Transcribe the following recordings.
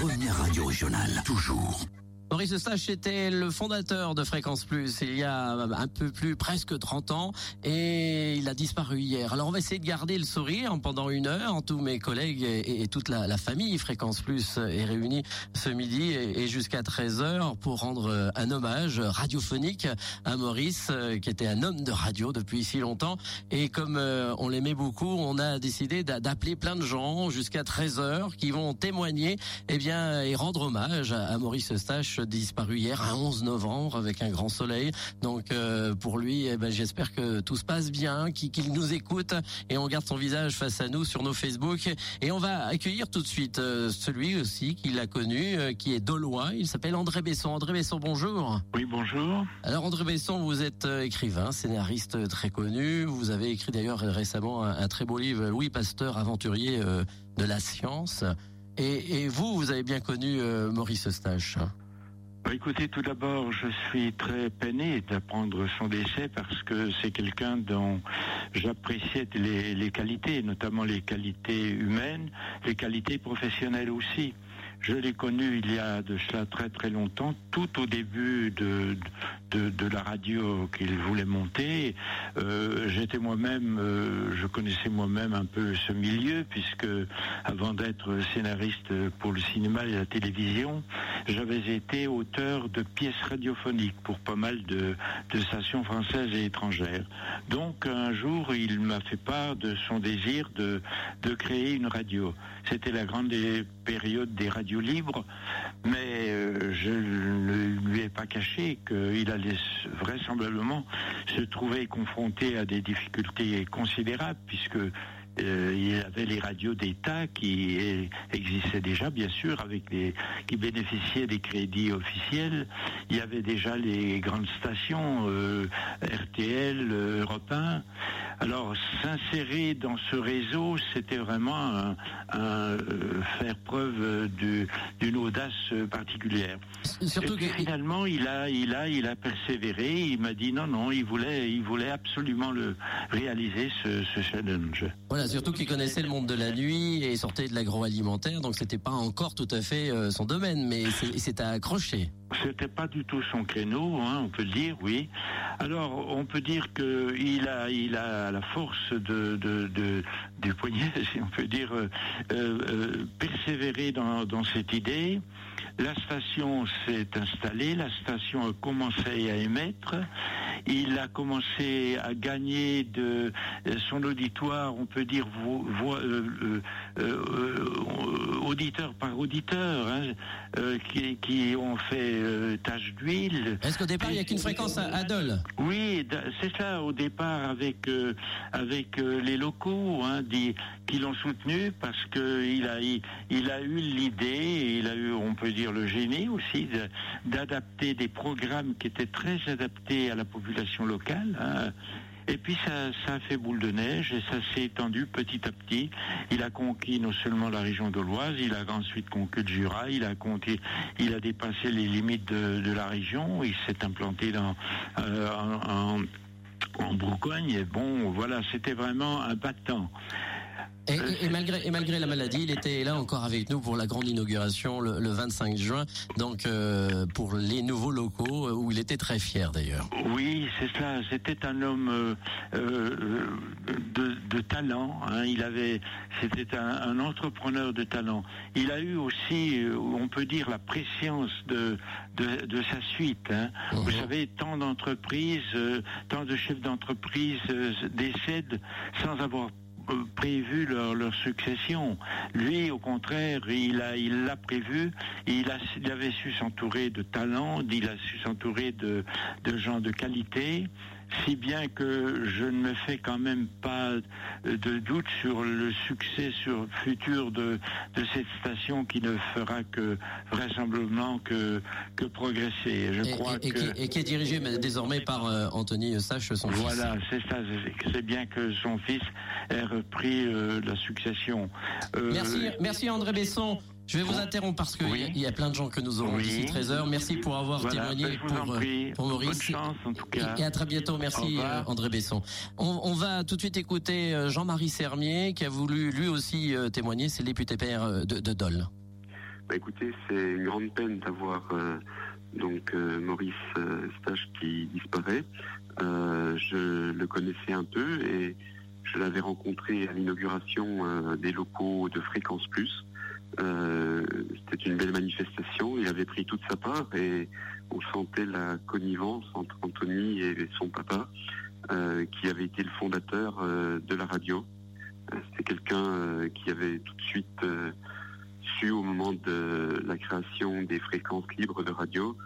première radio régionale, toujours. Maurice Eustache était le fondateur de Fréquence Plus il y a un peu plus presque 30 ans et il a disparu hier. Alors on va essayer de garder le sourire pendant une heure. Tous mes collègues et, toute la, famille Fréquence Plus est réunie ce midi et, jusqu'à 13 heures pour rendre un hommage radiophonique à Maurice qui était un homme de radio depuis si longtemps et comme euh, on l'aimait beaucoup, on a décidé d'appeler plein de gens jusqu'à 13 heures qui vont témoigner eh bien et rendre hommage à Maurice Eustache disparu hier, un 11 novembre, avec un grand soleil. Donc euh, pour lui, eh ben, j'espère que tout se passe bien, qu'il nous écoute et on garde son visage face à nous sur nos Facebook. Et on va accueillir tout de suite euh, celui aussi qui l'a connu, euh, qui est Dolois. Il s'appelle André Besson. André Besson, bonjour. Oui, bonjour. Alors André Besson, vous êtes écrivain, scénariste très connu. Vous avez écrit d'ailleurs récemment un, très beau livre, Louis Pasteur, aventurier de la science. Et, et, vous, vous avez bien connu Maurice Eustache. Bah, écoutez, tout d'abord, je suis très peiné d'apprendre son décès parce que c'est quelqu'un dont j'appréciais les, les, qualités, notamment les qualités humaines, les qualités professionnelles aussi. Je l'ai connu il y a de cela très très longtemps, tout au début de, de, la radio qu'il voulait monter. Euh, J'étais moi-même, euh, je connaissais moi-même un peu ce milieu, puisque avant d'être scénariste pour le cinéma et la télévision, j'avais été auteur de pièces radiophoniques pour pas mal de, de stations françaises et étrangères. Donc un jour, il m'a fait part de son désir de, de créer une radio. C'était la grande période des radios libres, mais euh, je ne lui ai pas caché qu'il allait vraisemblablement se trouver confronté à des difficultés considérables, puisque euh, il y avait les radios d'État qui existaient déjà, bien sûr, avec les, qui bénéficiaient des crédits officiels. Il y avait déjà les grandes stations, euh, RTL, Europe 1. Alors, s'insérer dans ce réseau, c'était vraiment un, euh, faire preuve d'une audace particulière. Surtout que... finalement, il a, il a, il a persévéré. Il m'a dit non, non, il voulait, il voulait absolument le réaliser ce, ce challenge. Voilà, surtout qu'il connaissait le monde de la nuit et sortait de l'agroalimentaire, donc c'était pas encore tout à fait euh, son domaine, mais c'est à accrocher. C'était pas du tout son créneau, hein, on peut le dire, oui. Alors, on peut dire que il a, il a la force de, du poignet, si on peut dire, euh, euh, persévérer dans cette idée. La station s'est installée, la station a commencé à émettre. Il a commencé à gagner de son auditoire, on peut dire, voix, euh, auditeur par auditeur, hein, qui, qui ont fait euh, tache d'huile. Est-ce qu'au départ, il n'y a qu'une fréquence à, Dole Oui, c'est ça, au départ, avec, euh, avec euh, les locaux hein, qui l'ont soutenu parce qu'il a, il, a eu l'idée, il a eu, on peut dire, le génie aussi, d'adapter des programmes qui étaient très adaptés à la population locale. Hein. Et puis ça, a fait boule de neige et ça s'est étendu petit à petit. Il a conquis non seulement la région de l'Oise, il a ensuite conquis le Jura, il a compté, il a dépassé les limites de, la région, il s'est implanté dans, euh, en, en Bourgogne. Et bon, voilà, c'était vraiment un battant. Et, malgré, et malgré la maladie, il était là encore avec nous pour la grande inauguration le, 25 juin, donc euh, pour les nouveaux locaux, euh, où il était très fier d'ailleurs. Oui, c'est ça. C'était un homme euh, de, talent. Hein. Il avait, c'était un, entrepreneur de talent. Il a eu aussi, on peut dire, la préscience de, de, sa suite. Hein. Vous mhm. savez, tant d'entreprises, tant de chefs d'entreprise décèdent sans avoir prévu leur, leur, succession. Lui, au contraire, il a, il l'a prévu. Il, a, avait su s'entourer de talents, il a su s'entourer de, de gens de qualité si bien que je ne me fais quand même pas de doute sur le succès sur futur de, de cette station qui ne fera que vraisemblablement que, que progresser. Je et, crois et, que... et, qui, est dirigé désormais par euh, Anthony Sache, son fils. Voilà, c'est ça. C'est bien que son fils ait repris euh, la succession. Euh, merci, merci André Besson. Je vais vous interrompre parce qu'il y, a plein de gens que nous aurons d'ici 13h. Merci pour avoir témoigné ben, pour, euh, pour, Maurice. chance, en tout cas. Et, à très bientôt. Merci euh, André Besson. On, on, va tout de suite écouter euh, Jean-Marie Sermier qui a voulu lui aussi témoigner. C'est le député père de, de Dole. Bah, écoutez, c'est une grande peine d'avoir donc Maurice Stache qui disparaît. je le connaissais un peu et je l'avais rencontré à l'inauguration des locaux de Fréquence Plus. C'était une belle manifestation. Il avait pris toute sa part et on sentait la connivence entre Anthony et son papa, qui avait été le fondateur de la radio. C'était quelqu'un euh, qui avait tout de suite euh, su au moment de la création des fréquences libres de radio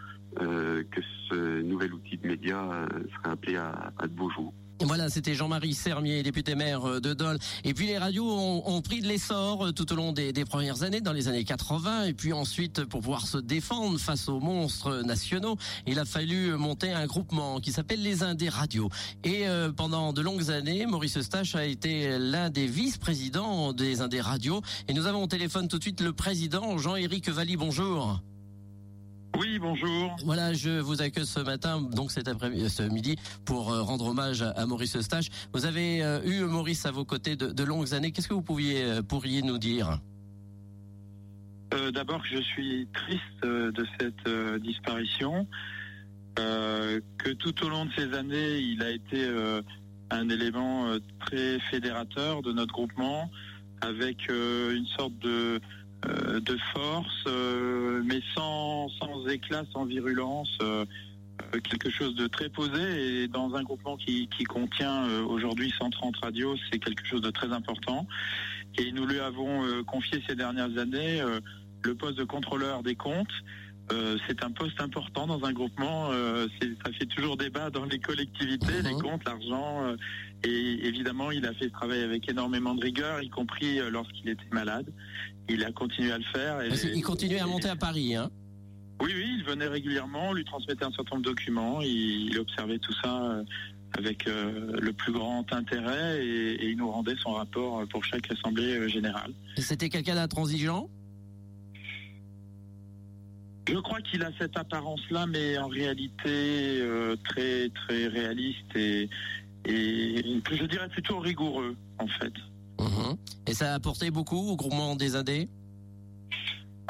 euh, que ce nouvel outil de média serait appelé à de beaux jours. Voilà, c'était Jean-Marie Sermier, député maire euh, de Dole. Et puis les radios ont, pris de l'essor euh, tout au long des, premières années, dans les années 80. Et puis ensuite, pour pouvoir se défendre face aux monstres nationaux, il a fallu monter un groupement qui s'appelle les Indés Radio. Et euh, pendant de longues années, Maurice Eustache a été l'un des vice-présidents des Indés Radio. Et nous avons au téléphone tout de suite le président Jean-Éric Valli. Bonjour. Oui, bonjour. Voilà, je vous accueille ce matin, donc cet après-midi, ce midi, pour euh, rendre hommage à Maurice Eustache. Vous avez euh, eu Maurice à vos côtés de, longues années. Qu'est-ce que vous pouviez, euh, pourriez nous dire? D'abord, je suis triste de cette disparition. que tout au long de ces années, il a été un élément très fédérateur de notre groupement, avec une sorte de euh, de force, euh, mais sans, sans éclat, sans virulence, euh, quelque chose de très posé. Et dans un groupement qui, qui contient aujourd'hui 130 radios, c'est quelque chose de très important. Et nous lui avons confié ces dernières années le poste de contrôleur des comptes. c'est un poste important dans un groupement. ça fait toujours débat dans les collectivités, les mhm. comptes, l'argent. et évidemment, il a fait ce travail avec énormément de rigueur, y compris lorsqu'il était malade il a continué à le faire. il continuait à monter à Paris, hein Oui, oui, il venait régulièrement, on lui transmettait un certain nombre de documents, il, observait tout ça euh, avec euh, le plus grand intérêt et, il nous rendait son rapport pour chaque assemblée euh, générale. C'était quelqu'un d'intransigeant? Je crois qu'il a cette apparence-là, mais en réalité très très réaliste et, et je dirais plutôt rigoureux en fait. Mhm. Et ça a apporté beaucoup au groupement des Indés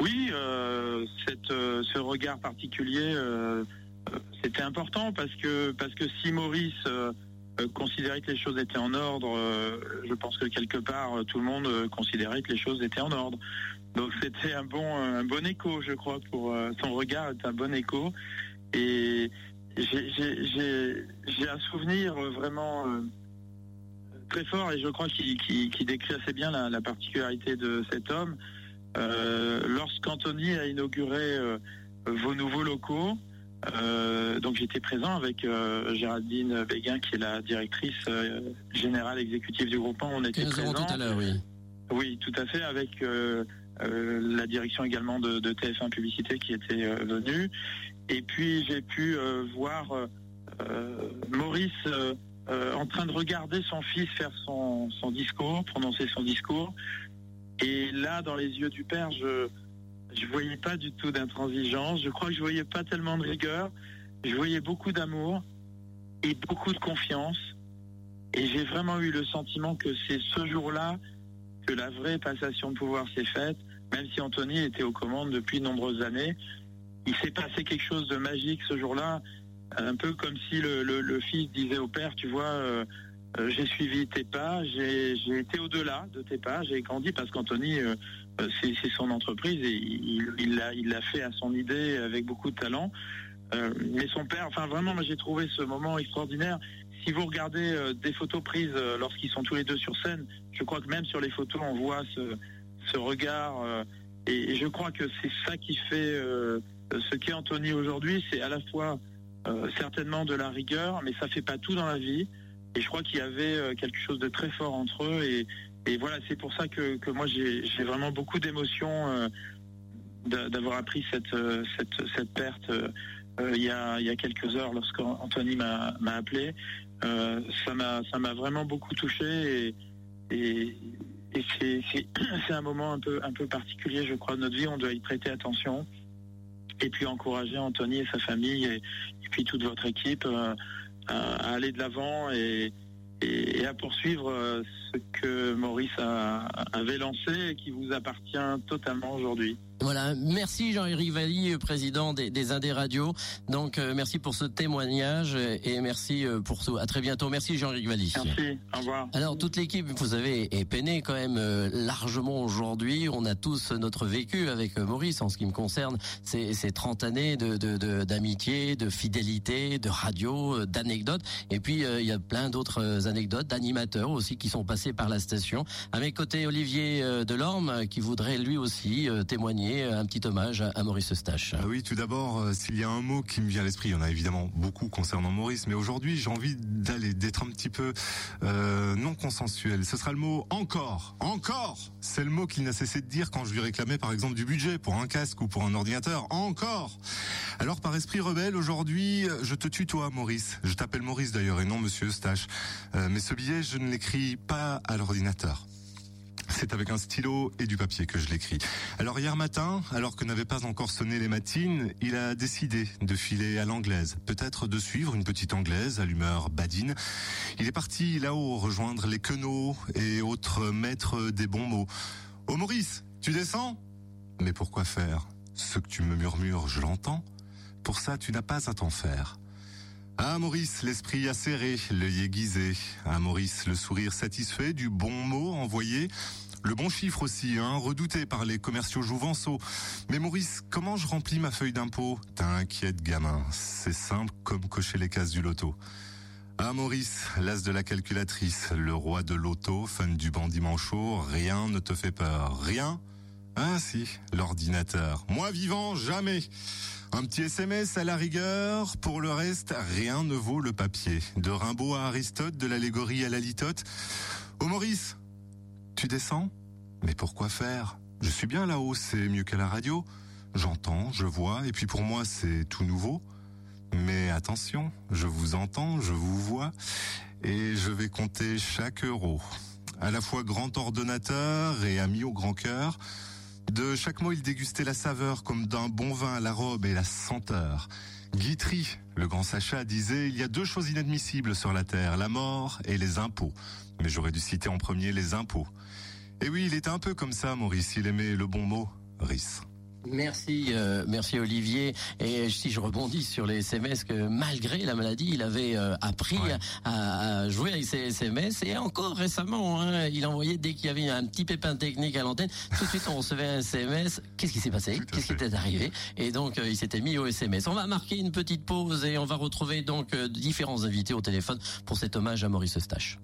Oui, euh, euh, ce regard particulier, euh, c'était important parce que, parce que si Maurice considérait que les choses étaient en ordre, je pense que quelque part tout le monde considérait que les choses étaient en ordre. Donc c'était un bon, un bon écho, je crois, pour son regard est un bon écho. Et j'ai un souvenir vraiment très fort et je crois qu'il décrit assez bien la, particularité de cet homme. Euh, Lorsqu'Anthony a inauguré euh, vos nouveaux locaux, euh, donc j'étais présent avec Géraldine Béguin qui est la directrice générale exécutive du groupement. On était présents. tout à l'heure, oui. Oui, tout à fait, avec la direction également de, de, TF1 Publicité qui était venue. Et puis j'ai pu voir Maurice euh, en train de regarder son fils faire son, discours, prononcer son discours. Et là, dans les yeux du père, je je voyais pas du tout d'intransigeance. Je crois que je voyais pas tellement de rigueur. Je voyais beaucoup d'amour et beaucoup de confiance. Et j'ai vraiment eu le sentiment que c'est ce jour-là que la vraie passation de pouvoir s'est faite, même si Anthony était aux commandes depuis de nombreuses années. Il s'est passé quelque chose de magique ce jour-là un peu comme si le, fils disait au père, tu vois, euh, euh, j'ai suivi tes pas, j'ai été au-delà de tes pas, j'ai grandi parce qu'Anthony, euh, c'est son entreprise et il l'a il, fait à son idée avec beaucoup de talent. mais son père, enfin vraiment, j'ai trouvé ce moment extraordinaire. Si vous regardez des photos prises lorsqu'ils sont tous les deux sur scène, je crois que même sur les photos, on voit ce, regard. et, je crois que c'est ça qui fait ce qu'est Anthony aujourd'hui. C'est à la fois euh, certainement de la rigueur, mais ça fait pas tout dans la vie. Et je crois qu'il y avait euh, quelque chose de très fort entre eux. Et, voilà, c'est pour ça que, moi j'ai vraiment beaucoup d'émotions euh, d'avoir appris cette, cette, perte il, y a, y a quelques heures lorsqu'Anthony m'a appelé. ça m'a vraiment beaucoup touché et c'est un moment un peu, un peu particulier, je crois, de notre vie. On doit y prêter attention et puis encourager Anthony et sa famille et, puis toute votre équipe euh, à, aller de l'avant et, à poursuivre euh, ce que Maurice avait lancé et qui vous appartient totalement aujourd'hui. Voilà, merci Jean-Éric Valli, président des, des Indés Radio. Donc merci pour ce témoignage et merci pour tout. À très bientôt. Merci Jean-Éric Valli. Merci, au revoir. Alors toute l'équipe, vous savez, est peinée quand même largement aujourd'hui. On a tous notre vécu avec Maurice en ce qui me concerne. C'est 30 années de d'amitié, de, de, fidélité, de radio, d'anecdotes. Et puis il y a plein d'autres anecdotes d'animateurs aussi qui sont passés par la station. À mes côtés, Olivier Delorme qui voudrait lui aussi témoigner un petit hommage à Maurice Eustache. Ah oui, tout d'abord, s'il y a un mot qui me vient à l'esprit, il y en a évidemment beaucoup concernant Maurice, mais aujourd'hui j'ai envie d'aller d'être un petit peu euh, non consensuel. Ce sera le mot encore, encore. C'est le mot qu'il n'a cessé de dire quand je lui réclamais par exemple du budget pour un casque ou pour un ordinateur. Encore. Alors par esprit rebelle, aujourd'hui, je te tutoie Maurice. Je t'appelle Maurice d'ailleurs et non Monsieur Eustache. Euh, mais ce billet, je ne l'écris pas à l'ordinateur. C'est avec un stylo et du papier que je l'écris. Alors hier matin, alors que n'avaient pas encore sonné les matines, il a décidé de filer à l'anglaise, peut-être de suivre une petite anglaise à l'humeur badine. Il est parti là-haut rejoindre les quenaux et autres maîtres des bons mots. Oh Maurice, tu descends Mais pourquoi faire? Ce que tu me murmures, je l'entends. Pour ça, tu n'as pas à t'en faire. Ah Maurice, l'esprit acéré, l'œil aiguisé. Ah Maurice, le sourire satisfait du bon mot envoyé. Le bon chiffre aussi, hein, redouté par les commerciaux jouvenceaux. Mais Maurice, comment je remplis ma feuille d'impôt? T'inquiète gamin, c'est simple comme cocher les cases du loto. Ah Maurice, l'as de la calculatrice, le roi de l'auto, fan du bandit manchot, rien ne te fait peur, rien? Ah si, l'ordinateur. Moi vivant, jamais. Un petit SMS à la rigueur, pour le reste, rien ne vaut le papier. De Rimbaud à Aristote, de l'allégorie à la litote. Oh Maurice, tu descends? Mais pourquoi faire? Je suis bien là-haut, c'est mieux qu'à la radio. J'entends, je vois, et puis pour moi c'est tout nouveau. Mais attention, je vous entends, je vous vois, et je vais compter chaque euro. À la fois grand ordonnateur et ami au grand cœur, de chaque mot, il dégustait la saveur comme d'un bon vin, la robe et la senteur. Guitry, le grand Sacha, disait il y a deux choses inadmissibles sur la terre, la mort et les impôts. Mais j'aurais dû citer en premier les impôts. Et oui, il était un peu comme ça, Maurice. Il aimait le bon mot, Rice. Merci, euh, merci Olivier. Et si je rebondis sur les SMS, que malgré la maladie, il avait euh, appris Ouais. à, à jouer avec ses SMS. Et encore récemment, hein, il envoyait dès qu'il y avait un petit pépin technique à l'antenne, tout de suite on recevait un SMS. Qu'est-ce qui s'est passé? Qu'est-ce qui était arrivé? Et donc euh, il s'était mis au SMS. On va marquer une petite pause et on va retrouver donc euh, différents invités au téléphone pour cet hommage à Maurice Eustache.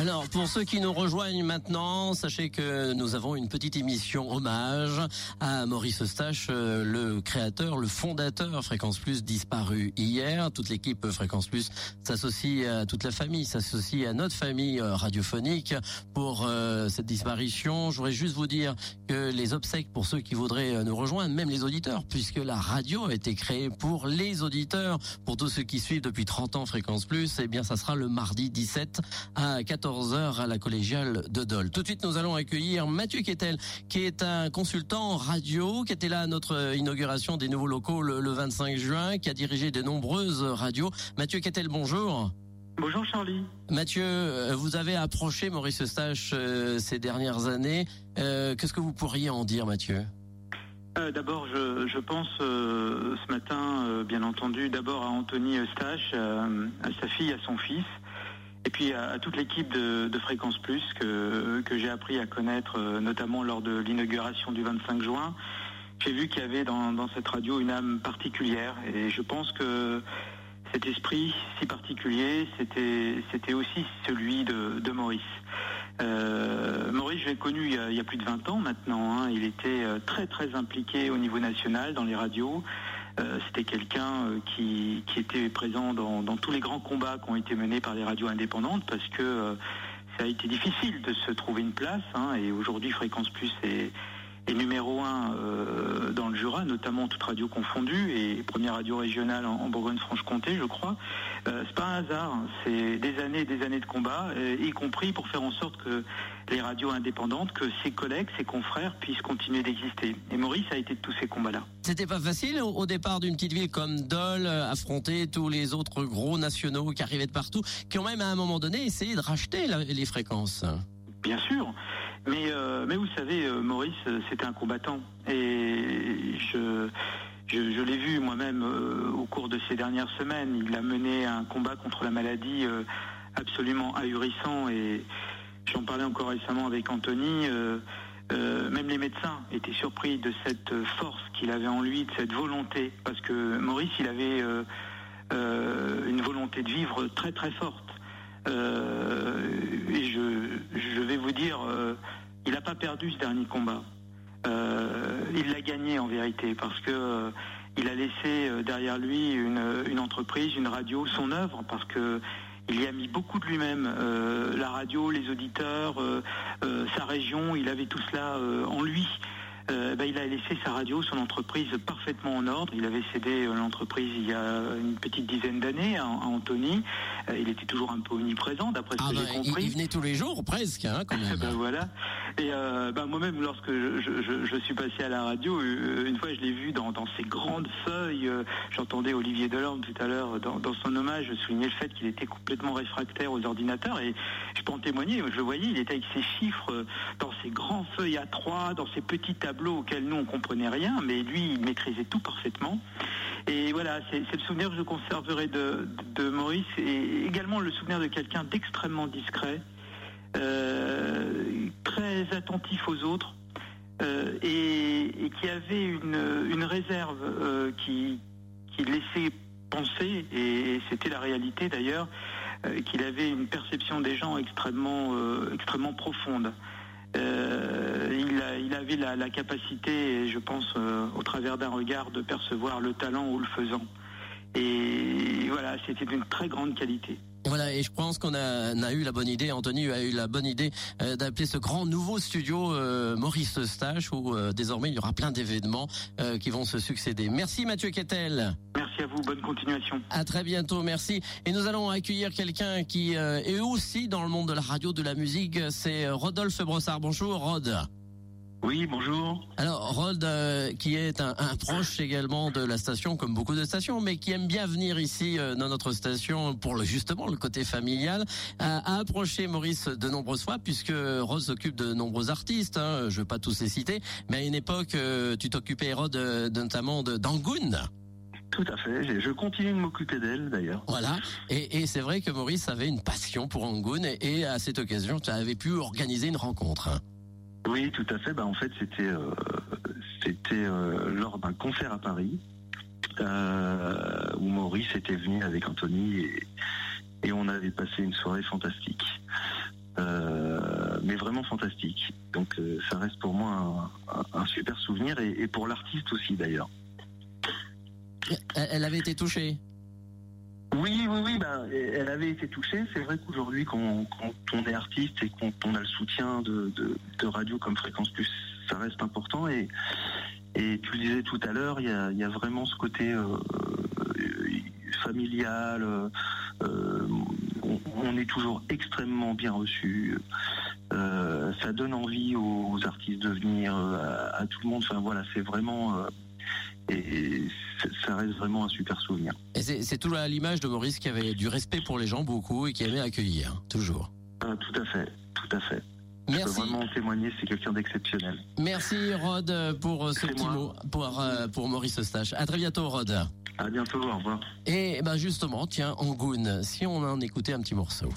Alors, pour ceux qui nous rejoignent maintenant, sachez que nous avons une petite émission hommage à Maurice Eustache, euh, le créateur, le fondateur Fréquence Plus disparu hier. Toute l'équipe Fréquence Plus s'associe à toute la famille, s'associe à notre famille euh, radiophonique pour euh, cette disparition. Je voudrais juste vous dire que les obsèques pour ceux qui voudraient nous rejoindre, même les auditeurs, puisque la radio a été créée pour les auditeurs, pour tous ceux qui suivent depuis 30 ans Fréquence Plus, eh bien ça sera le mardi 17 à 14h à la collégiale de Dole. Tout de suite, nous allons accueillir Mathieu Quetel, qui est un consultant radio, qui était là à notre euh, inauguration des nouveaux locaux le, le 25 juin, qui a dirigé de nombreuses radios. Mathieu Quetel, bonjour. Bonjour Charlie. Mathieu, euh, vous avez approché Maurice Eustache euh, ces dernières années. Euh, Qu'est-ce que vous pourriez en dire, Mathieu? Euh, d'abord, je, je pense ce matin, bien entendu, d'abord à Anthony Eustache, à sa fille, à son fils, et puis à, toute l'équipe de, Fréquence Plus que, j'ai appris à connaître, euh, notamment lors de l'inauguration du 25 juin. J'ai vu qu'il y avait dans, cette radio une âme particulière, et je pense que cet esprit si particulier, c'était aussi celui de, Maurice. Euh, Maurice, je l'ai connu il y, a, il y a plus de 20 ans maintenant. hein. Il était euh, très très impliqué au niveau national dans les radios. Euh, C'était quelqu'un euh, qui, était présent dans, tous les grands combats qui ont été menés par les radios indépendantes parce que euh, ça a été difficile de se trouver une place. hein. et aujourd'hui, Fréquence Plus est, numéro un dans le Jura, notamment toute radio confondue, et première radio régionale en, Bourgogne-Franche-Comté, je crois. C'est pas un hasard, hein. c'est des années et des années de combat, y compris pour faire en sorte que les radios indépendantes, que ses collègues, ses confrères puissent continuer d'exister. Et Maurice a été de tous ces combats-là. C'était pas facile au, départ d'une petite ville comme Dole, euh, affronter tous les autres gros nationaux qui arrivaient de partout, qui ont même à un moment donné essayé de racheter les fréquences. Bien sûr, Mais, mais vous savez, Maurice, c'était un combattant. Et je, je, l'ai vu moi-même au cours de ces dernières semaines. Il a mené un combat contre la maladie absolument ahurissant. Et j'en parlais encore récemment avec Anthony. Euh, même les médecins étaient surpris de cette force qu'il avait en lui, de cette volonté, parce que Maurice, il avait euh, euh, une volonté de vivre très très forte. et je, vais vous dire, il n'a pas perdu ce dernier combat. il l'a gagné en vérité, parce que il a laissé derrière lui une, une entreprise, une radio, son œuvre, parce que il y a mis beaucoup de lui-même, euh, la radio, les auditeurs, euh, euh, sa région, il avait tout cela en lui. Euh, bah, il a laissé sa radio, son entreprise parfaitement en ordre. Il avait cédé euh, l'entreprise il y a une petite dizaine d'années à, Anthony. Euh, il était toujours un peu omniprésent, d'après ce ah que j'ai bah, compris. Il, venait tous les jours, presque, hein, quand même. Ben, voilà. Et bah, moi-même, lorsque je, suis passé à la radio, une fois, je l'ai vu dans, ces grandes feuilles. J'entendais Olivier Delorme tout à l'heure dans, son hommage souligner le fait qu'il était complètement réfractaire aux ordinateurs. Et je peux en témoigner. Je le voyais, il était avec ses chiffres dans ces grands feuilles à trois, dans ces petits tableaux auquel nous on comprenait rien, mais lui il maîtrisait tout parfaitement. Et voilà, c'est le souvenir que je conserverai de, Maurice et également le souvenir de quelqu'un d'extrêmement discret, euh, très attentif aux autres euh, et, qui avait une, réserve euh, qui, qui laissait penser, et c'était la réalité d'ailleurs, qu'il avait une perception des gens extrêmement, extrêmement profonde. Euh, il, avait la, capacité, je pense, euh, au travers d'un regard, de percevoir le talent ou le faisant. Et voilà, c'était d'une très grande qualité. Voilà, et je pense qu'on a, eu la bonne idée, Anthony a eu la bonne idée euh, d'appeler ce grand nouveau studio Maurice Stache, où désormais il y aura plein d'événements qui vont se succéder. Merci Mathieu Kettel. Merci à vous, bonne continuation. À très bientôt, merci. Et nous allons accueillir quelqu'un qui est aussi dans le monde de la radio, de la musique, c'est Rodolphe Brossard. Bonjour Rod. Oui, bonjour. Alors, Rod, euh, qui est un, proche également de la station, comme beaucoup de stations, mais qui aime bien venir ici euh, dans notre station pour le, justement le côté familial, a, approché Maurice de nombreuses fois, puisque Rod s'occupe de nombreux artistes, hein, je ne veux pas tous les citer, mais à une époque, euh, tu t'occupais, Rod, notamment d'Angoun. Tout à fait, je continue de m'occuper d'elle d'ailleurs. Voilà, et, c'est vrai que Maurice avait une passion pour Angoun, et, à cette occasion, tu avais pu organiser une rencontre. Hein. Oui, tout à fait. Bah, en fait, c'était euh, c'était euh, lors d'un concert à Paris euh, où Maurice était venu avec Anthony et, on avait passé une soirée fantastique. mais vraiment fantastique. Donc ça reste pour moi un, super souvenir et, pour l'artiste aussi d'ailleurs. Elle avait été touchée oui, oui, oui, ben, elle avait été touchée. C'est vrai qu'aujourd'hui, quand, on est artiste et qu'on a le soutien de, radio comme Fréquence Plus, ça reste important. Et, et tu le disais tout à l'heure, il y a, vraiment ce côté euh, familial. Euh, on, est toujours extrêmement bien reçu. Euh, ça donne envie aux, artistes de venir, à, tout le monde. Enfin voilà, c'est vraiment et ça reste vraiment un super souvenir. Et c'est tout à l'image de Maurice qui avait du respect pour les gens beaucoup et qui aimait accueillir, toujours. Ah, tout à fait, tout à fait. Merci. Je peux vraiment témoigner, c'est quelqu'un d'exceptionnel. Merci Rod pour ce petit mot pour, euh, pour Maurice Eustache. À très bientôt Rod. À bientôt, au revoir. Et ben justement, tiens, Angoun, si on en écoutait un petit morceau.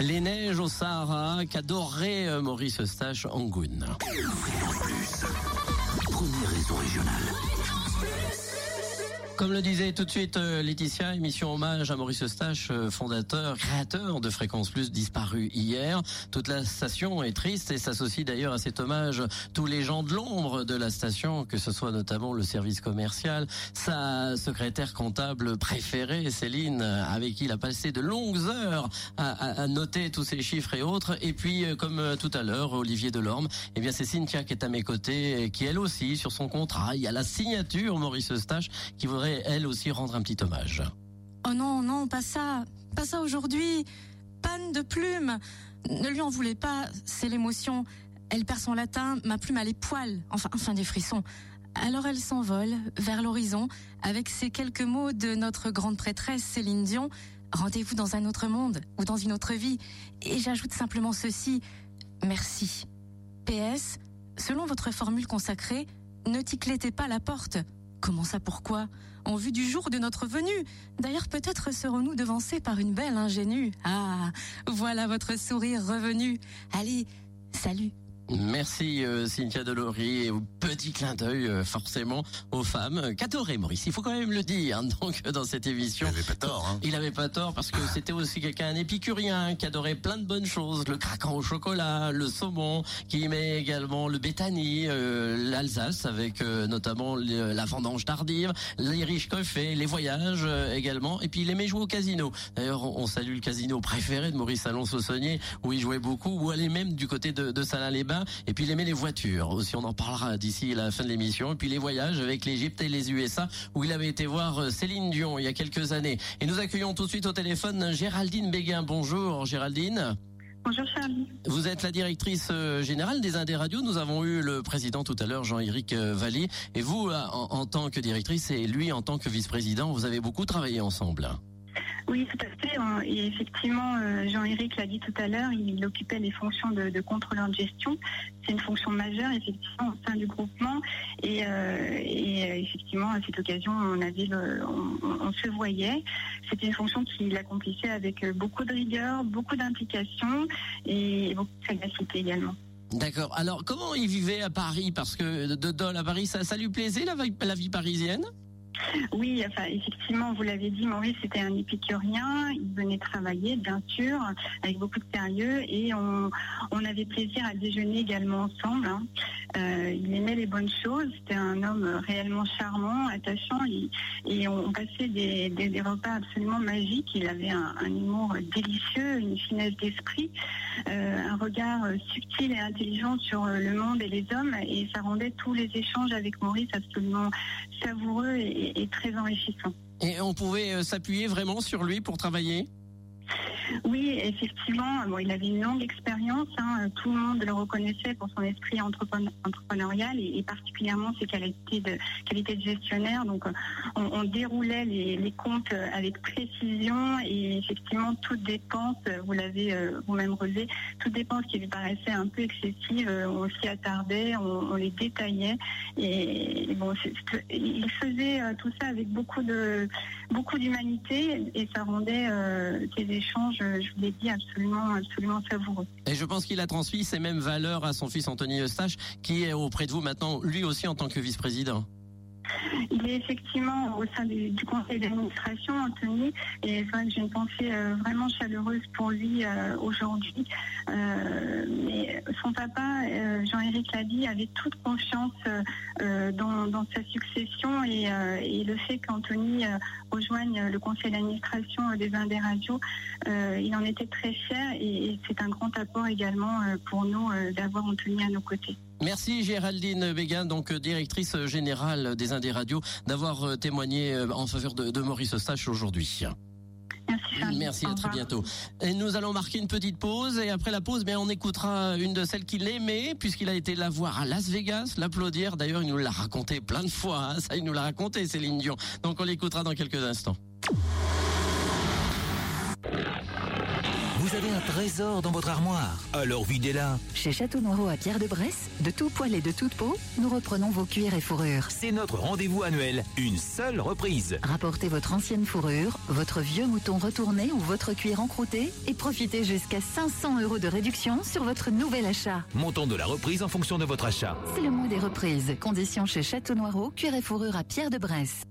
Les neiges au Sahara qu'adorait euh, Maurice Eustache Angoun. Régional. Comme le disait tout de suite euh, Laetitia, émission hommage à Maurice Eustache, euh, fondateur, créateur de Fréquence Plus, disparu hier. Toute la station est triste et s'associe d'ailleurs à cet hommage tous les gens de l'ombre de la station, que ce soit notamment le service commercial, sa secrétaire comptable préférée, Céline, avec qui il a passé de longues heures à, noter tous ces chiffres et autres. Et puis, euh, comme euh, tout à l'heure, Olivier Delorme, eh bien c'est Cynthia qui est à mes côtés, et qui elle aussi, sur son contrat, il y a la signature Maurice Eustache, qui voudrait elle aussi rendre un petit hommage. Oh non, non, pas ça. Pas ça aujourd'hui. Panne de plume. Ne lui en voulez pas, c'est l'émotion. Elle perd son latin, ma plume a les poils, enfin, enfin des frissons. Alors elle s'envole vers l'horizon avec ces quelques mots de notre grande prêtresse Céline Dion. Rendez-vous dans un autre monde ou dans une autre vie. Et j'ajoute simplement ceci. Merci. PS, selon votre formule consacrée, ne ticletez pas la porte. Comment ça, pourquoi? En vue du jour de notre venue. D'ailleurs, peut-être serons-nous devancés par une belle ingénue. Ah, voilà votre sourire revenu. Allez, salut. Merci euh, Cynthia Delory et au petit clin d'œil euh, forcément aux femmes qu'adorait Maurice. Il faut quand même le dire hein, donc dans cette émission. Il avait pas tort, hein. Il avait pas tort parce que c'était aussi quelqu'un un épicurien qui adorait plein de bonnes choses, le craquant au chocolat, le saumon, qui aimait également le bétani, euh, l'Alsace avec euh, notamment la vendange tardive, les riches coffés, les voyages euh, également, et puis il aimait jouer au casino. D'ailleurs, on, on salue le casino préféré de Maurice Alonso-Saunier où il jouait beaucoup, ou aller même du côté de, de Salins-les-Bains, et puis il aimait les voitures aussi. On en parlera d'ici la fin de l'émission, et puis les voyages avec l'Égypte et les USA où il avait été voir euh, Céline Dion il y a quelques années. Et nous accueillons tout de suite au téléphone Géraldine Béguin. Bonjour Géraldine. Bonjour Charlie. Vous êtes la directrice euh, générale des Indés Radio. Nous avons eu le président tout à l'heure, Jean-Éric euh, Valli. Et vous, en, en tant que directrice et lui en tant que vice-président, vous avez beaucoup travaillé ensemble. Oui, tout à fait. hein. Et effectivement, euh, Jean-Éric l'a dit tout à l'heure, il occupait les fonctions de, contrôleur de gestion. C'est une fonction majeure, effectivement, au sein du groupement. Et, euh, euh, effectivement, à cette occasion, on, avait on, se voyait. C'était une fonction qu'il accomplissait avec beaucoup de rigueur, beaucoup d'implication et beaucoup de sagacité également. D'accord. Alors, comment il vivait à Paris? Parce que de Dole à Paris, ça, lui plaisait la vie parisienne? Oui, enfin, effectivement, vous l'avez dit, Maurice était un épicurien. Il venait travailler, bien sûr, avec beaucoup de sérieux, et on, avait plaisir à déjeuner également ensemble. hein. Euh, il aimait les bonnes choses. C'était un homme réellement charmant, attachant, et, on passait des, repas absolument magiques. Il avait un, humour délicieux, une finesse d'esprit, euh, un regard subtil et intelligent sur le monde et les hommes, et ça rendait tous les échanges avec Maurice absolument savoureux et on pouvait euh, s'appuyer vraiment sur lui pour travailler? Oui, effectivement, bon, il avait une longue expérience. hein, tout le monde le reconnaissait pour son esprit entrepren- entrepreneurial et, particulièrement ses qualités de, gestionnaire. Donc, euh, on, déroulait les, comptes avec précision et effectivement, toute dépense, vous l'avez euh, vous-même relevé, toute dépense qui lui paraissait un peu excessive, euh, on s'y attardait, on, les détaillait. Et, bon, il faisait tout ça avec beaucoup beaucoup d'humanité et ça rendait ces échanges, je vous l'ai dit, absolument, absolument savoureux. Et je pense qu'il a transmis ces mêmes valeurs à son fils Anthony Eustache, qui est auprès de vous maintenant, lui aussi en tant que vice-président. Il est effectivement au sein du, conseil d'administration, Anthony, et c'est que j'ai une pensée euh, vraiment chaleureuse pour lui euh, aujourd'hui. Euh, mais son papa, Jean-Éric l'a dit, avait toute confiance dans, sa succession et, le fait qu'Anthony rejoigne le conseil d'administration des Indes radios, il en était très fier et, c'est un grand apport également pour nous d'avoir Anthony à nos côtés. Merci Géraldine Béguin, donc euh, directrice générale des Indes Radio, d'avoir euh, témoigné euh, en faveur de, de Maurice Eustache aujourd'hui. Merci à très bientôt. Et nous allons marquer une petite pause et après la pause, bien, on écoutera une de celles qu'il aimait puisqu'il a été la voir à Las Vegas, l'applaudir. D'ailleurs, il nous l'a raconté plein de fois. hein. Ça, il nous l'a raconté, Céline Dion. Donc, on l'écoutera dans quelques instants. Vous avez un trésor dans votre armoire. Alors videz-la. Chez Château Noiro à Pierre-de-Bresse, de tout poil et de toute peau, nous reprenons vos cuirs et fourrures. C'est notre rendez-vous annuel. Une seule reprise. Rapportez votre ancienne fourrure, votre vieux mouton retourné ou votre cuir encrouté et profitez jusqu'à 500 euros de réduction sur votre nouvel achat. Montant de la reprise en fonction de votre achat. C'est le mois des reprises. Conditions chez Château Noiro, cuir et fourrure à Pierre-de-Bresse.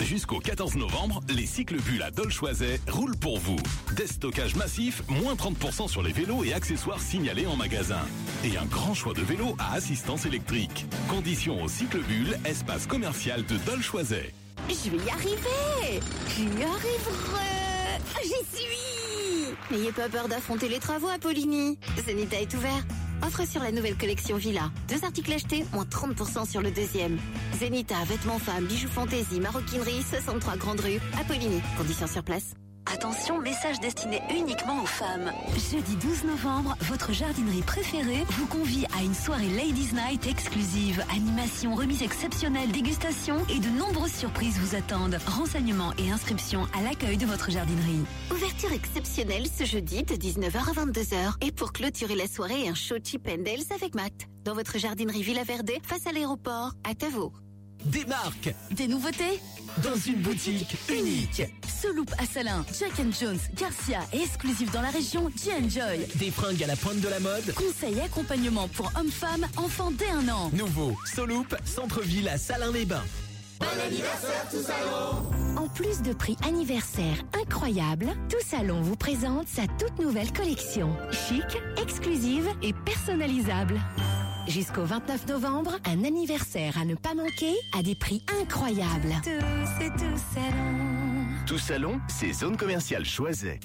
Jusqu'au 14 novembre, les cycles bulles à Dole-Choiset roulent pour vous. Déstockage massif, moins 30% sur les vélos et accessoires signalés en magasin. Et un grand choix de vélos à assistance électrique. Conditions au cycle bulle, espace commercial de Dole-Choiset. Je vais y arriver J'y arriverai J'y suis N'ayez pas peur d'affronter les travaux, Apollini. Zenita est ouvert. Offre sur la nouvelle collection Villa. Deux articles achetés, moins 30% sur le deuxième. Zenita, vêtements femmes, bijoux fantaisie, maroquinerie, 63 Grande Rue. Apolline. Conditions sur place. Attention, message destiné uniquement aux femmes. Jeudi 12 novembre, votre jardinerie préférée vous convie à une soirée Ladies Night exclusive. Animation, remise exceptionnelle, dégustation et de nombreuses surprises vous attendent. Renseignements et inscriptions à l'accueil de votre jardinerie. Ouverture exceptionnelle ce jeudi de 19h à 22h. Et pour clôturer la soirée, un show Chip and Dales avec Matt. Dans votre jardinerie Villa Verde, face à l'aéroport, à Tavo. Des marques, Des nouveautés dans une boutique unique. Souloupe à Salin, Jack Jones, Garcia et exclusif dans la région, J-Enjoy. Des fringues à la pointe de la mode. Conseil et accompagnement pour hommes-femmes, enfants dès un an. Nouveau, Soloop, centre-ville à Salins-les-Bains. En plus de prix anniversaire incroyables, Tout Salon vous présente sa toute nouvelle collection. Chic, exclusive et personnalisable. Jusqu'au 29 novembre, un anniversaire à ne pas manquer à des prix incroyables. Tout salon, c'est zone commerciale Choiset.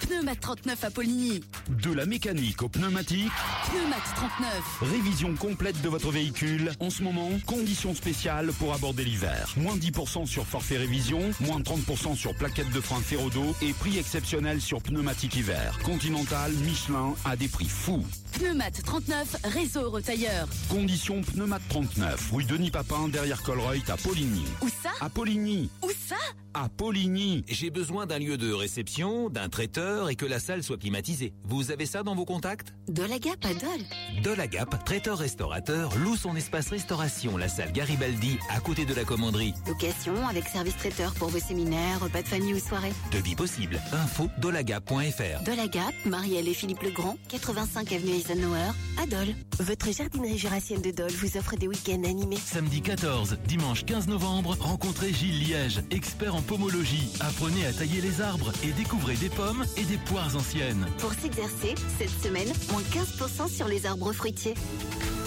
Pneumat 39 à Poligny. De la mécanique au pneumatique, Pneumat 39. révision complète de votre véhicule. En ce moment, conditions spéciales pour aborder l'hiver. Moins 10% sur forfait révision, moins 30% sur plaquettes de frein ferrodo et prix exceptionnel sur pneumatique hiver. Continental, Michelin à des prix fous. Pneumat 39, réseau retailleur. Conditions Pneumat 39, rue Denis Papin, derrière Colreuil, à Poligny. Où ça? À Poligny Où ça? À Poligny J'ai besoin d'un lieu de réception, d'un traiteur et que la salle soit climatisée. Vous avez ça dans vos contacts? De la Gap à Dole. Dolagap, traiteur-restaurateur, loue son espace restauration, la salle Garibaldi, à côté de la commanderie. Location avec service traiteur pour vos séminaires, repas de famille ou soirées. Devis possible. Info dolagap.fr. De la Gap, Marielle et Philippe Legrand, 85 avenue Eisenhower, à Dole. Votre jardinerie jurassienne de Dole vous offre des week-ends animés. Samedi 14, dimanche 15 novembre, rencontrez Gilles Liège, expert en pomologie. Apprenez à tailler les arbres et découvrez des pommes et des poires anciennes. Pour s'exercer, cette semaine, moins 15% sur les arbres fruitiers.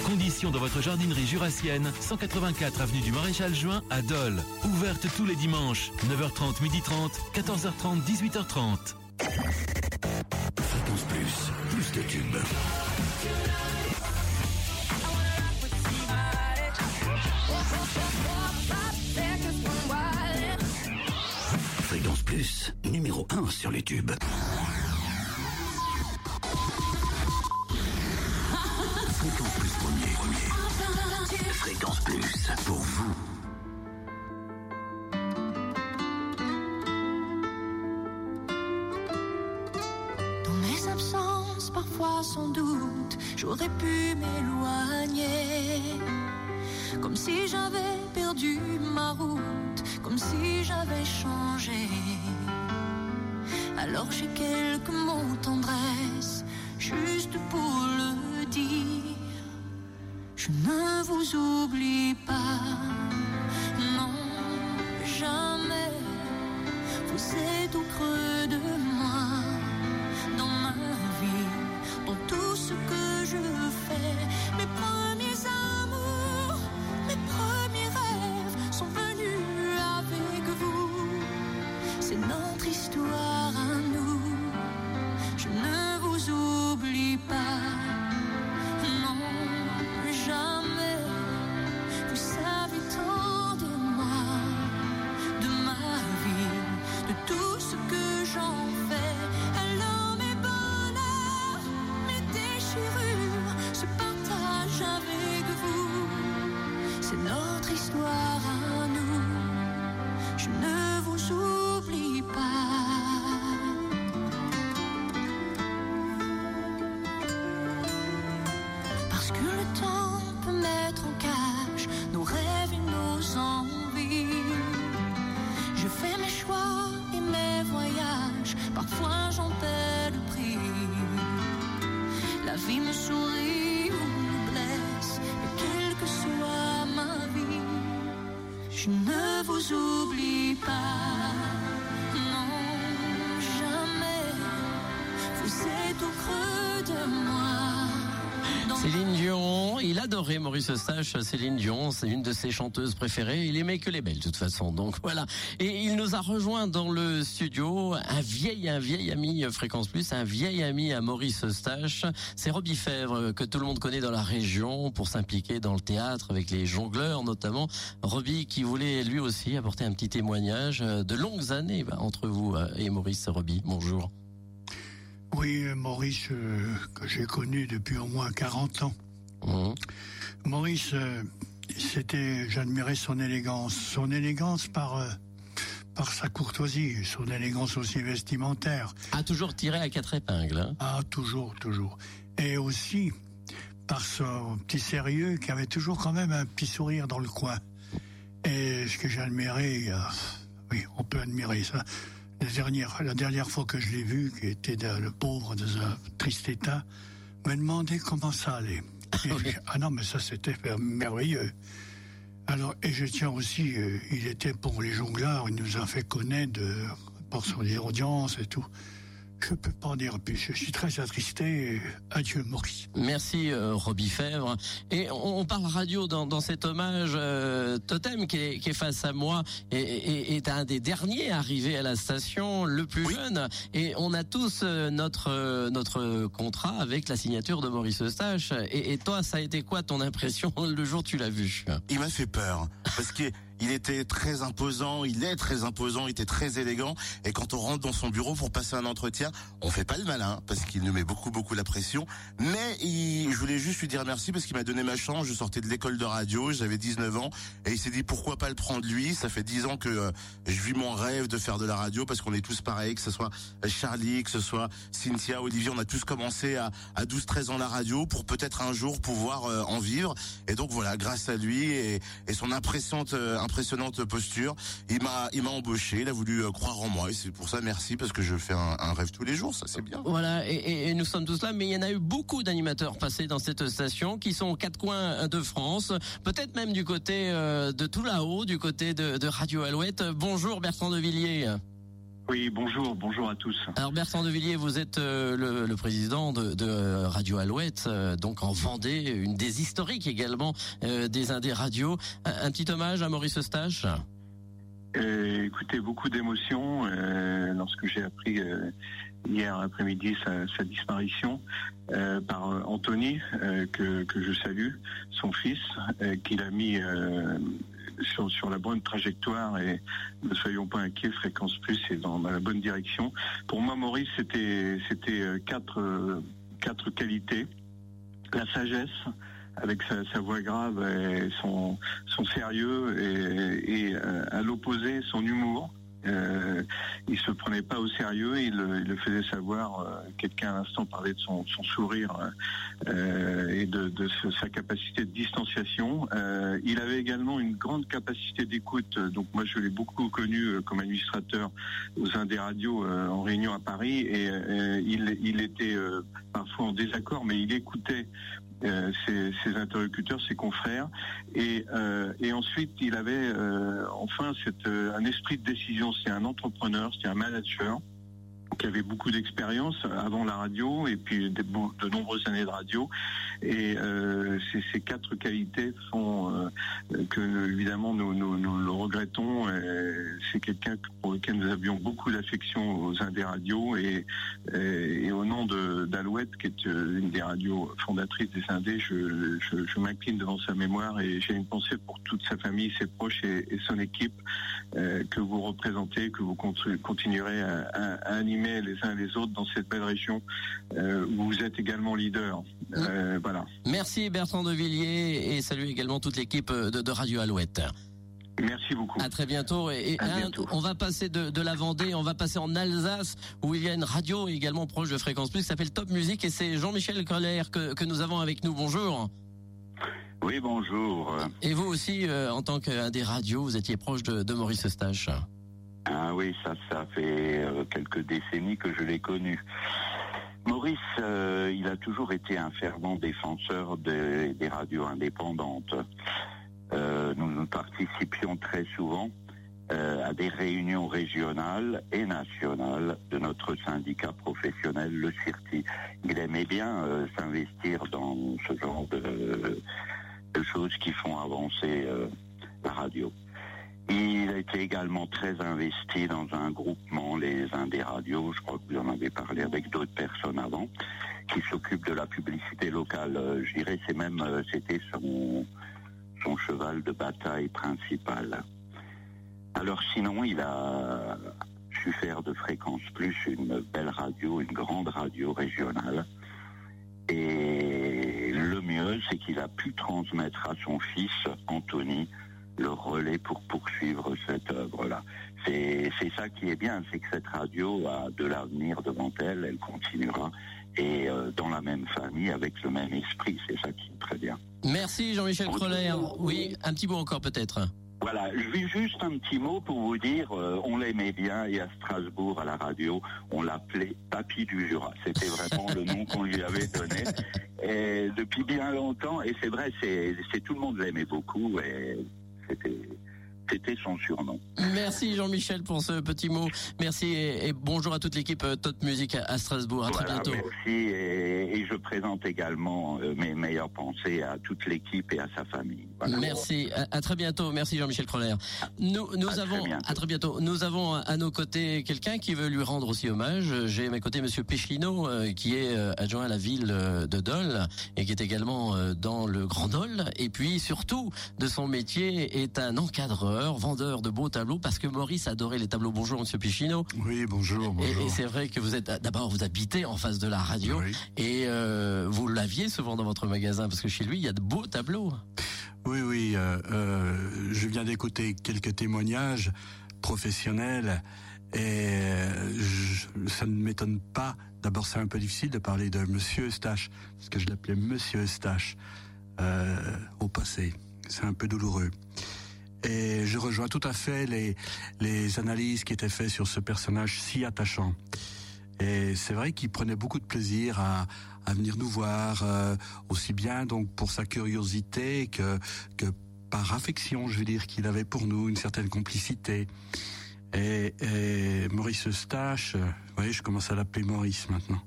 Conditions dans votre jardinerie jurassienne, 184 avenue du Maréchal Juin à Dole. Ouverte tous les dimanches, 9h30, 12h30, 14h30, 18h30. Fréquence Plus, plus de tubes. Numéro 1 sur les tubes. Fréquence Plus premier, premier. Fréquence Plus, pour vous. Dans mes absences, parfois sans doute, j'aurais pu m'éloigner. Comme si j'avais perdu ma route, comme si j'avais changé. Alors j'ai quelques mots tendresse, juste pour le dire. Je ne vous oublie pas, non, jamais. Vous êtes au creux de moi, Adorait Maurice Eustache. Céline Dion, c'est une de ses chanteuses préférées. Il aimait que les belles, de toute façon. Donc voilà. Et il nous a rejoint dans le studio un vieil, un vieil ami Fréquence Plus, un vieil ami à Maurice Eustache. C'est Robbie Fèvre que tout le monde connaît dans la région pour s'impliquer dans le théâtre avec les jongleurs notamment. Robbie qui voulait lui aussi apporter un petit témoignage de longues années bah, entre vous euh, et Maurice Robbie. Bonjour. Oui, euh, Maurice, euh, que j'ai connu depuis au moins 40 ans. Maurice, euh, c'était, j'admirais son élégance. Son élégance par, euh, par sa courtoisie, son élégance aussi vestimentaire. A toujours tiré à quatre épingles. hein. Ah, toujours, toujours. Et aussi par son petit sérieux qui avait toujours quand même un petit sourire dans le coin. Et ce que j'admirais, euh, oui, on peut admirer ça. La dernière, la dernière fois que je l'ai vu, qui était le pauvre dans un triste état, me demandait comment ça allait. Je- ah non, mais ça c'était merveilleux. Alors, et je tiens aussi, euh, il était pour les jongleurs, il nous a fait connaître de, par son audience et tout. Je peux pas en dire plus. Je suis très attristé. Adieu, Maurice. Merci euh, Robbie Fèvre. Et on, on parle radio dans, dans cet hommage. euh, Totem qui est, qui est face à moi est, est- est un des derniers arrivés à la station, le plus jeune. Et on a tous euh, notre euh, notre contrat avec la signature de Maurice Eustache. Et, et toi, ça a été quoi ton impression le jour où tu l'as vu? Il m'a fait peur parce qu'il il était très imposant, il est très imposant, il était très élégant. Et quand on rentre dans son bureau pour passer un entretien, on fait pas le malin parce qu'il nous met beaucoup beaucoup la pression, mais il- je voulais juste lui dire merci parce qu'il m'a donné ma chance, je sortais de l'école de radio, j'avais 19 ans et il s'est dit pourquoi pas le prendre lui, ça fait 10 ans que euh, je vis mon rêve de faire de la radio parce qu'on est tous pareils, que ce soit Charlie, que ce soit Cynthia, Olivier, on a tous commencé à, à 12-13 ans la radio pour peut-être un jour pouvoir euh, en vivre. Et donc voilà, grâce à lui et, et son impressionnante, euh, impressionnante posture, il m'a, il m'a embauché, il a voulu euh, croire en moi et c'est pour ça merci parce que je fais un, rêve tous les jours, ça c'est bien. Voilà, et nous sommes tous là, mais il y en a eu beaucoup d'animateurs passés dans cette station qui sont aux quatre coins de France, peut-être même du côté euh, de tout là-haut, du côté de, de Radio Alouette. Bonjour Bertrand de Villiers. Oui, bonjour, bonjour à tous. Alors Bertrand de Villiers, vous êtes euh, le, le président de, de Radio Alouette, euh, donc en Vendée, une des historiques également euh, des Indés Radio. Un, un petit hommage à Maurice Eustache? Euh, écoutez, beaucoup d'émotions euh, lorsque j'ai appris euh, hier après-midi sa, sa disparition euh, par euh, Anthony, euh, que, que je salue, son fils, euh, qu'il a mis euh, sur, la bonne trajectoire et ne soyons pas inquiets, Fréquence Plus est dans, la bonne direction. Pour moi, Maurice, c'était euh, quatre, euh, quatre qualités. La sagesse, avec sa, voix grave et son, sérieux et, et, euh, à l'opposé son humour. Euh, il se prenait pas au sérieux, il, le- faisait savoir. euh, Quelqu'un à l'instant parlait de son, sourire euh, et de, sa capacité de distanciation. Euh, il avait également une grande capacité d'écoute. Donc moi je l'ai beaucoup connu comme administrateur aux Indes radios euh, en réunion à Paris et il, était parfois en désaccord, mais il écoutait euh, ses, interlocuteurs, ses confrères, et, euh, ensuite il avait euh, enfin un esprit de décision. C'est un entrepreneur, c'est un manager qui avait beaucoup d'expérience avant la radio et puis de, nombreuses années de radio. Et euh, ces, quatre qualités font euh, que évidemment nous, le regrettons. C'est quelqu'un pour lequel nous avions beaucoup d'affection aux uns des radios et, et, au nom d'Alouette, qui est euh, une des radios fondatrices des Indés, je, m'incline devant sa mémoire et j'ai une pensée pour toute sa famille, ses proches et, son équipe que vous représentez, que vous continu- continuerez à animer les uns les autres dans cette belle région euh, où vous êtes également leader. Euh, voilà. Merci Bertrand de Villiers et salut également toute l'équipe de, de Radio Alouette. Merci beaucoup. À très bientôt. Et, et À un- bientôt. on va passer de, de la Vendée, on va passer en Alsace où il y a une radio également proche de Fréquence Plus qui s'appelle Top Music et c'est Jean-Michel Colère que, que nous avons avec nous. Bonjour. Oui, bonjour. Et vous aussi, euh, en tant qu'un des radios, vous étiez proche de, de Maurice Eustache. Ah oui, ça, ça fait euh, quelques décennies que je l'ai connu. Maurice, euh, il a toujours été un fervent défenseur des, radios indépendantes. Euh, nous, nous participions très souvent à des réunions régionales et nationales de notre syndicat professionnel, le CIRTI. Il aimait bien s'investir dans ce genre de, choses qui font avancer la radio. Il a été également très investi dans un groupement, les Indés Radios, je crois que vous en avez parlé avec d'autres personnes avant, qui s'occupent de la publicité locale. Euh, je dirais c'est même euh, c'était son, son cheval de bataille principal. Alors sinon, il a su faire de Fréquence Plus une belle radio, une grande radio régionale. Et le mieux, c'est qu'il a pu transmettre à son fils, Anthony, le relais pour poursuivre cette œuvre-là. C'est c'est ça qui est bien, c'est que cette radio a de l'avenir devant elle, elle continuera, et euh, dans la même famille, avec le même esprit, c'est ça qui est très bien. Merci Jean-Michel Croller. Oui, un petit mot encore peut-être. Voilà, je vais juste un petit mot pour vous dire, euh, on l'aimait bien et à Strasbourg, à la radio, on l'appelait Papy du Jura. C'était vraiment le nom qu'on lui avait donné. Et depuis bien longtemps, et c'est vrai, c'est- tout le monde l'aimait beaucoup et c'était c'était son surnom. Merci Jean-Michel pour ce petit mot. Merci et, et bonjour à toute l'équipe euh, Tot Music à, à Strasbourg. À très bientôt. merci et, et je présente également euh, mes meilleures pensées à toute l'équipe et à sa famille. Voilà. Merci, à, à très bientôt. Merci Jean-Michel Croller. Nous, nous avons, à très bientôt. Nous avons à nos côtés quelqu'un qui veut lui rendre aussi hommage. J'ai à mes côtés Monsieur Péchino, euh, qui est euh, adjoint à la ville euh, de Dole et qui est également dans le Grand Dole. Et puis surtout, de son métier, est un encadreur, vendeur de beaux tableaux, parce que Maurice adorait les tableaux. Bonjour Monsieur Péchino. Oui, bonjour, Et, bonjour. et c'est vrai que vous êtes d'abord vous habitez en face de la radio et euh, vous l'aviez souvent dans votre magasin parce que chez lui il y a de beaux tableaux. Oui, oui, euh, euh, je viens d'écouter quelques témoignages professionnels et je- ça ne m'étonne pas. D'abord, c'est un peu difficile de parler de Monsieur Eustache, parce que je l'appelais Monsieur Eustache euh, au passé. C'est un peu douloureux. Et je rejoins tout à fait les, analyses qui étaient faites sur ce personnage si attachant. Et c'est vrai qu'il prenait beaucoup de plaisir à, venir nous voir, euh, aussi bien donc pour sa curiosité que, par affection, je veux dire, qu'il avait pour nous une certaine complicité. Et, Maurice Eustache, vous voyez, je commence à l'appeler Maurice maintenant.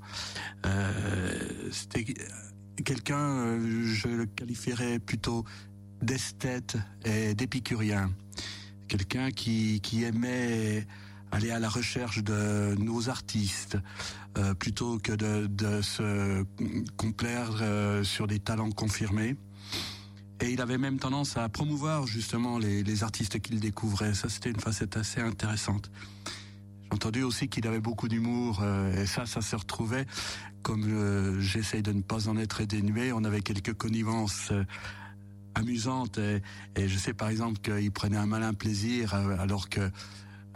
Euh, C'était quelqu'un, euh, je le qualifierais plutôt d'esthète et d'épicurien. Quelqu'un qui, qui aimait aller à la recherche de nos artistes euh, plutôt que de, de se complaire euh, sur des talents confirmés. Et il avait même tendance à promouvoir justement les, les artistes qu'il découvrait. Ça, c'était une facette assez intéressante. J'ai entendu aussi qu'il avait beaucoup d'humour, euh, et ça, ça se retrouvait, comme j'essaye de ne pas en être dénué, on avait quelques connivences amusantes, et, je sais par exemple qu'il prenait un malin plaisir, euh, alors que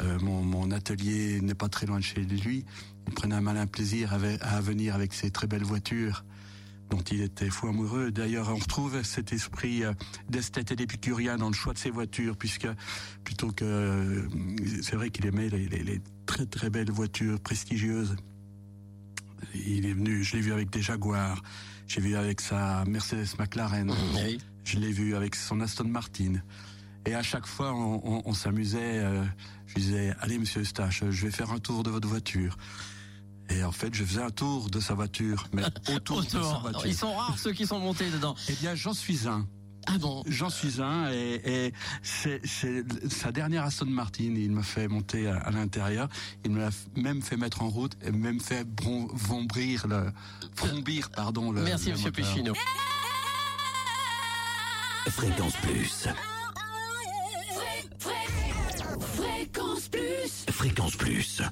euh, mon, atelier n'est pas très loin de chez lui, il prenait un malin plaisir à, ve- à venir avec ses très belles voitures dont il était fou amoureux. D'ailleurs, on retrouve cet esprit euh, d'esthète et d'épicurien dans le choix de ses voitures, puisque plutôt que... c'est vrai qu'il aimait les très très belles voitures prestigieuses. Il est venu, je l'ai vu avec des Jaguars, j'ai vu avec sa Mercedes McLaren, je l'ai vu avec son Aston Martin. Et à chaque fois, on, on- on s'amusait. euh, je disais, allez, Monsieur Eustache, je vais faire un tour de votre voiture. Et en fait, je faisais un tour de sa voiture, mais autour, de sa voiture. Ils sont rares ceux qui sont montés dedans. Eh bien, j'en suis un. Ah bon J'en suis un, et, et c'est sa dernière Aston Martin. Il m'a fait monter à, à l'intérieur. Il me l'a même fait mettre en route et même fait bron- vombrir le, vrombir, pardon, le. Merci le Monsieur moteur. Fréquence Plus. Fréquence Plus. Fréquence Plus.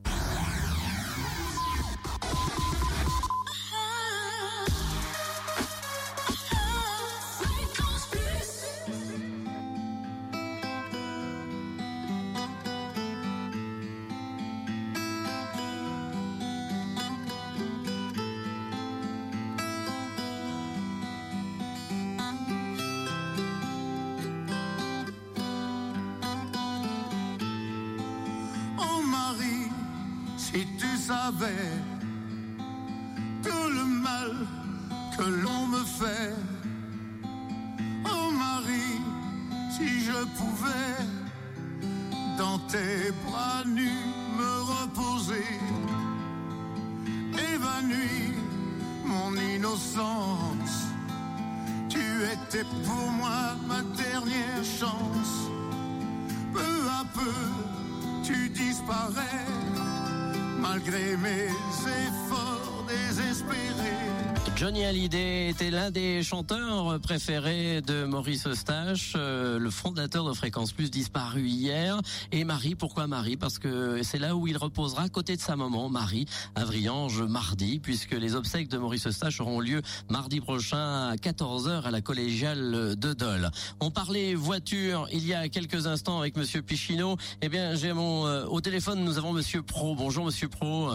Préférés de Maurice Eustache, euh, le fondateur de Fréquence Plus disparu hier. Et Marie, pourquoi Marie? Parce que c'est là où il reposera à côté de sa maman, Marie, à Vriange, mardi, puisque les obsèques de Maurice Eustache auront lieu mardi prochain à 14h à la collégiale de Dole. On parlait voiture il y a quelques instants avec Monsieur Pichino. Eh bien, j'ai mon euh, au téléphone, nous avons Monsieur Pro. Bonjour Monsieur Pro.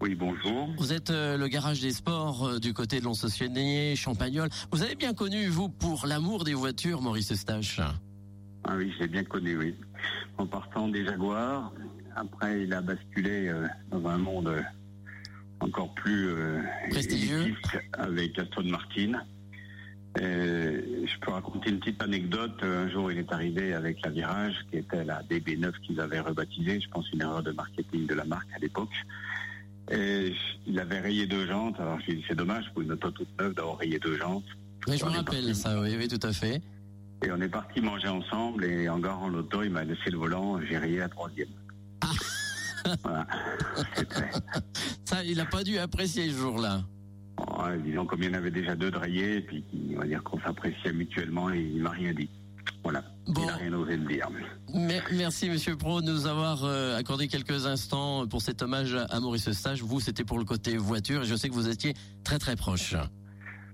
Oui, bonjour. Vous êtes euh, le garage des sports euh, du côté de lons Champagnol. Vous avez bien connu, vous, pour l'amour des voitures, Maurice Eustache Ah oui, j'ai bien connu, oui. En partant des Jaguars, après il a basculé dans un monde encore plus prestigieux avec Aston Martin. Je peux raconter une petite anecdote. Un jour, il est arrivé avec la Virage, qui était la DB9 qu'ils avaient rebaptisée. Je pense une erreur de marketing de la marque à l'époque. Et il avait rayé deux jantes. Alors je lui ai dit, c'est dommage pour une auto toute neuve d'avoir rayé deux jantes. Oui, je me rappelle ça, oui, oui, tout à fait. Et on est parti manger ensemble et en garant l'auto, il m'a laissé le volant, j'ai rayé à troisième. voilà. Ça, il n'a pas dû apprécier ce jour-là. Disons comme il y en avait déjà deux de rayés, et puis on va dire qu'on s'appréciait mutuellement et il m'a rien dit. Voilà. Il n'a rien osé me dire. Merci Monsieur Pro de nous avoir euh, accordé quelques instants pour cet hommage à Maurice Stage. Vous, c'était pour le côté voiture et je sais que vous étiez très très proche.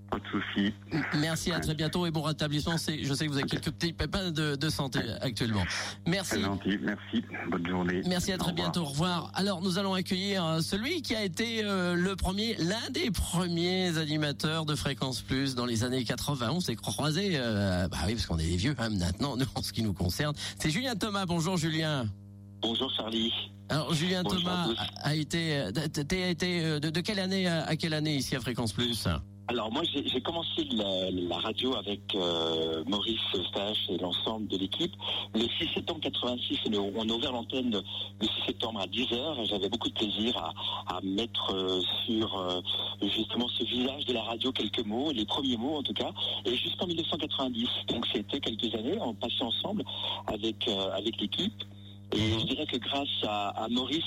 Pas de souci. Merci, à très bientôt et bon rétablissement. C'est, je sais que vous avez quelques petits pépins de, de santé actuellement. Merci. C'est gentil, merci. Bonne journée. Merci, à très bientôt. Au revoir. Alors, nous allons accueillir euh, celui qui a été euh, le premier, l'un des premiers animateurs de Fréquence Plus dans les années 80. On s'est croisés, euh, bah oui, parce qu'on est des vieux hein, maintenant, nous, en ce qui nous concerne. C'est Julien Thomas. Bonjour, Julien. Bonjour Charlie. Alors Julien Thomas a été, a été de, de, quelle année à quelle année ici à Fréquence Plus? Alors moi j'ai commencé la, radio avec euh, Maurice Eustache et l'ensemble de l'équipe le 6 septembre 86. On a ouvert l'antenne le 6 septembre à 10h. J'avais beaucoup de plaisir à, mettre euh, sur euh, justement ce visage de la radio quelques mots, les premiers mots en tout cas, et jusqu'en 1990. Donc c'était quelques années, on passait ensemble avec, avec l'équipe. Et je dirais que grâce à, Maurice,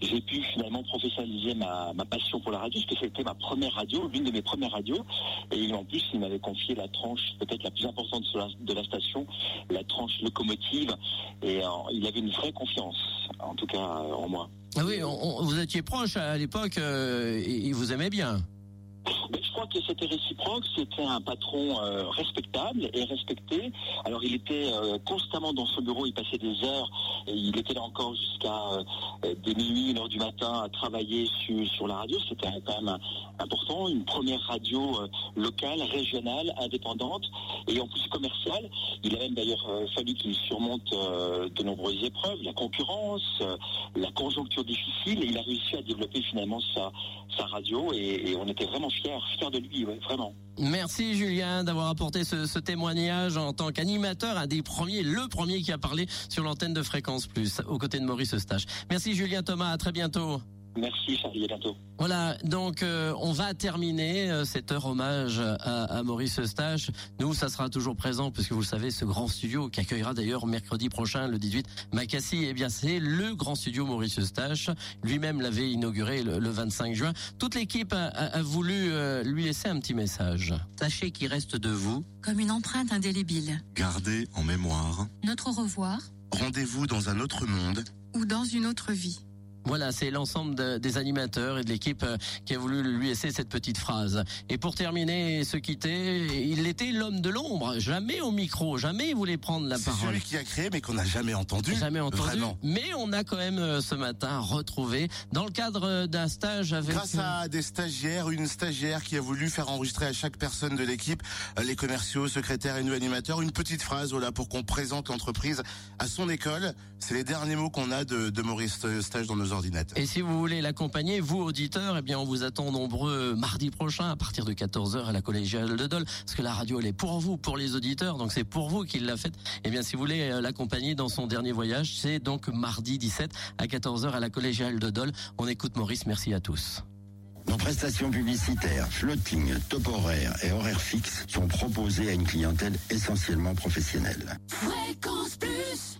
j'ai pu finalement professionnaliser ma, passion pour la radio, parce que c'était ma première radio, l'une de mes premières radios. Et en plus, il m'avait confié la tranche peut-être la plus importante de la, station, la tranche locomotive. Et euh, il avait une vraie confiance, en tout cas euh, en moi. Ah oui, vous étiez proche à l'époque, euh, il vous aimait bien. Ben, je crois que c'était réciproque, c'était un patron euh, respectable et respecté. Alors il était euh, constamment dans son bureau, il passait des heures, il était là encore jusqu'à euh, des minuit, une heure du matin à travailler sur, la radio. C'était quand même important, une première radio locale, régionale, indépendante et en plus commerciale. Il a même d'ailleurs fallu qu'il surmonte de nombreuses épreuves, la concurrence, la conjoncture difficile et il a réussi à développer finalement sa, sa radio et, et on était vraiment fier, fier de lui, vraiment. Merci Julien d'avoir apporté ce, témoignage en tant qu'animateur, un des premiers, le premier qui a parlé sur l'antenne de Fréquence Plus, aux côtés de Maurice Eustache. Merci Julien Thomas, à très bientôt. Merci Charlie, à bientôt. Voilà, donc euh, on va terminer euh, cette heure hommage à, Maurice Eustache. Nous, ça sera toujours présent, puisque vous le savez, ce grand studio qui accueillera d'ailleurs mercredi prochain, le 18, Macassi, eh bien c'est le grand studio Maurice Eustache. Lui-même l'avait inauguré le, 25 juin. Toute l'équipe a, voulu euh, lui laisser un petit message. Sachez qu'il reste de vous comme une empreinte indélébile. Gardez en mémoire notre au revoir. Rendez-vous dans un autre monde ou dans une autre vie. Voilà, c'est l'ensemble des animateurs et de l'équipe euh, qui a voulu lui laisser cette petite phrase. Et pour terminer, se quitter, il était l'homme de l'ombre, jamais au micro, jamais il voulait prendre la parole. C'est celui qui a créé, mais qu'on n'a jamais entendu. Jamais entendu. Mais on a quand même euh, ce matin retrouvé dans le cadre d'un stage avec. Grâce à des stagiaires, une stagiaire qui a voulu faire enregistrer à chaque personne de l'équipe, euh, les commerciaux, secrétaires et nous animateurs, une petite phrase, voilà, pour qu'on présente l'entreprise à son école. C'est les derniers mots qu'on a de, de Maurice Stage dans nos ordinateurs. Et si vous voulez l'accompagner, vous auditeurs, eh bien on vous attend nombreux mardi prochain à partir de 14h à la collégiale de Dole, parce que la radio elle est pour vous, pour les auditeurs, donc c'est pour vous qu'il l'a faite. Eh bien si vous voulez euh, l'accompagner dans son dernier voyage, c'est donc mardi 17 à 14h à la collégiale de Dole. On écoute Maurice, merci à tous. Nos prestations publicitaires, floating, top horaire et horaires fixes sont proposées à une clientèle essentiellement professionnelle. Fréquence plus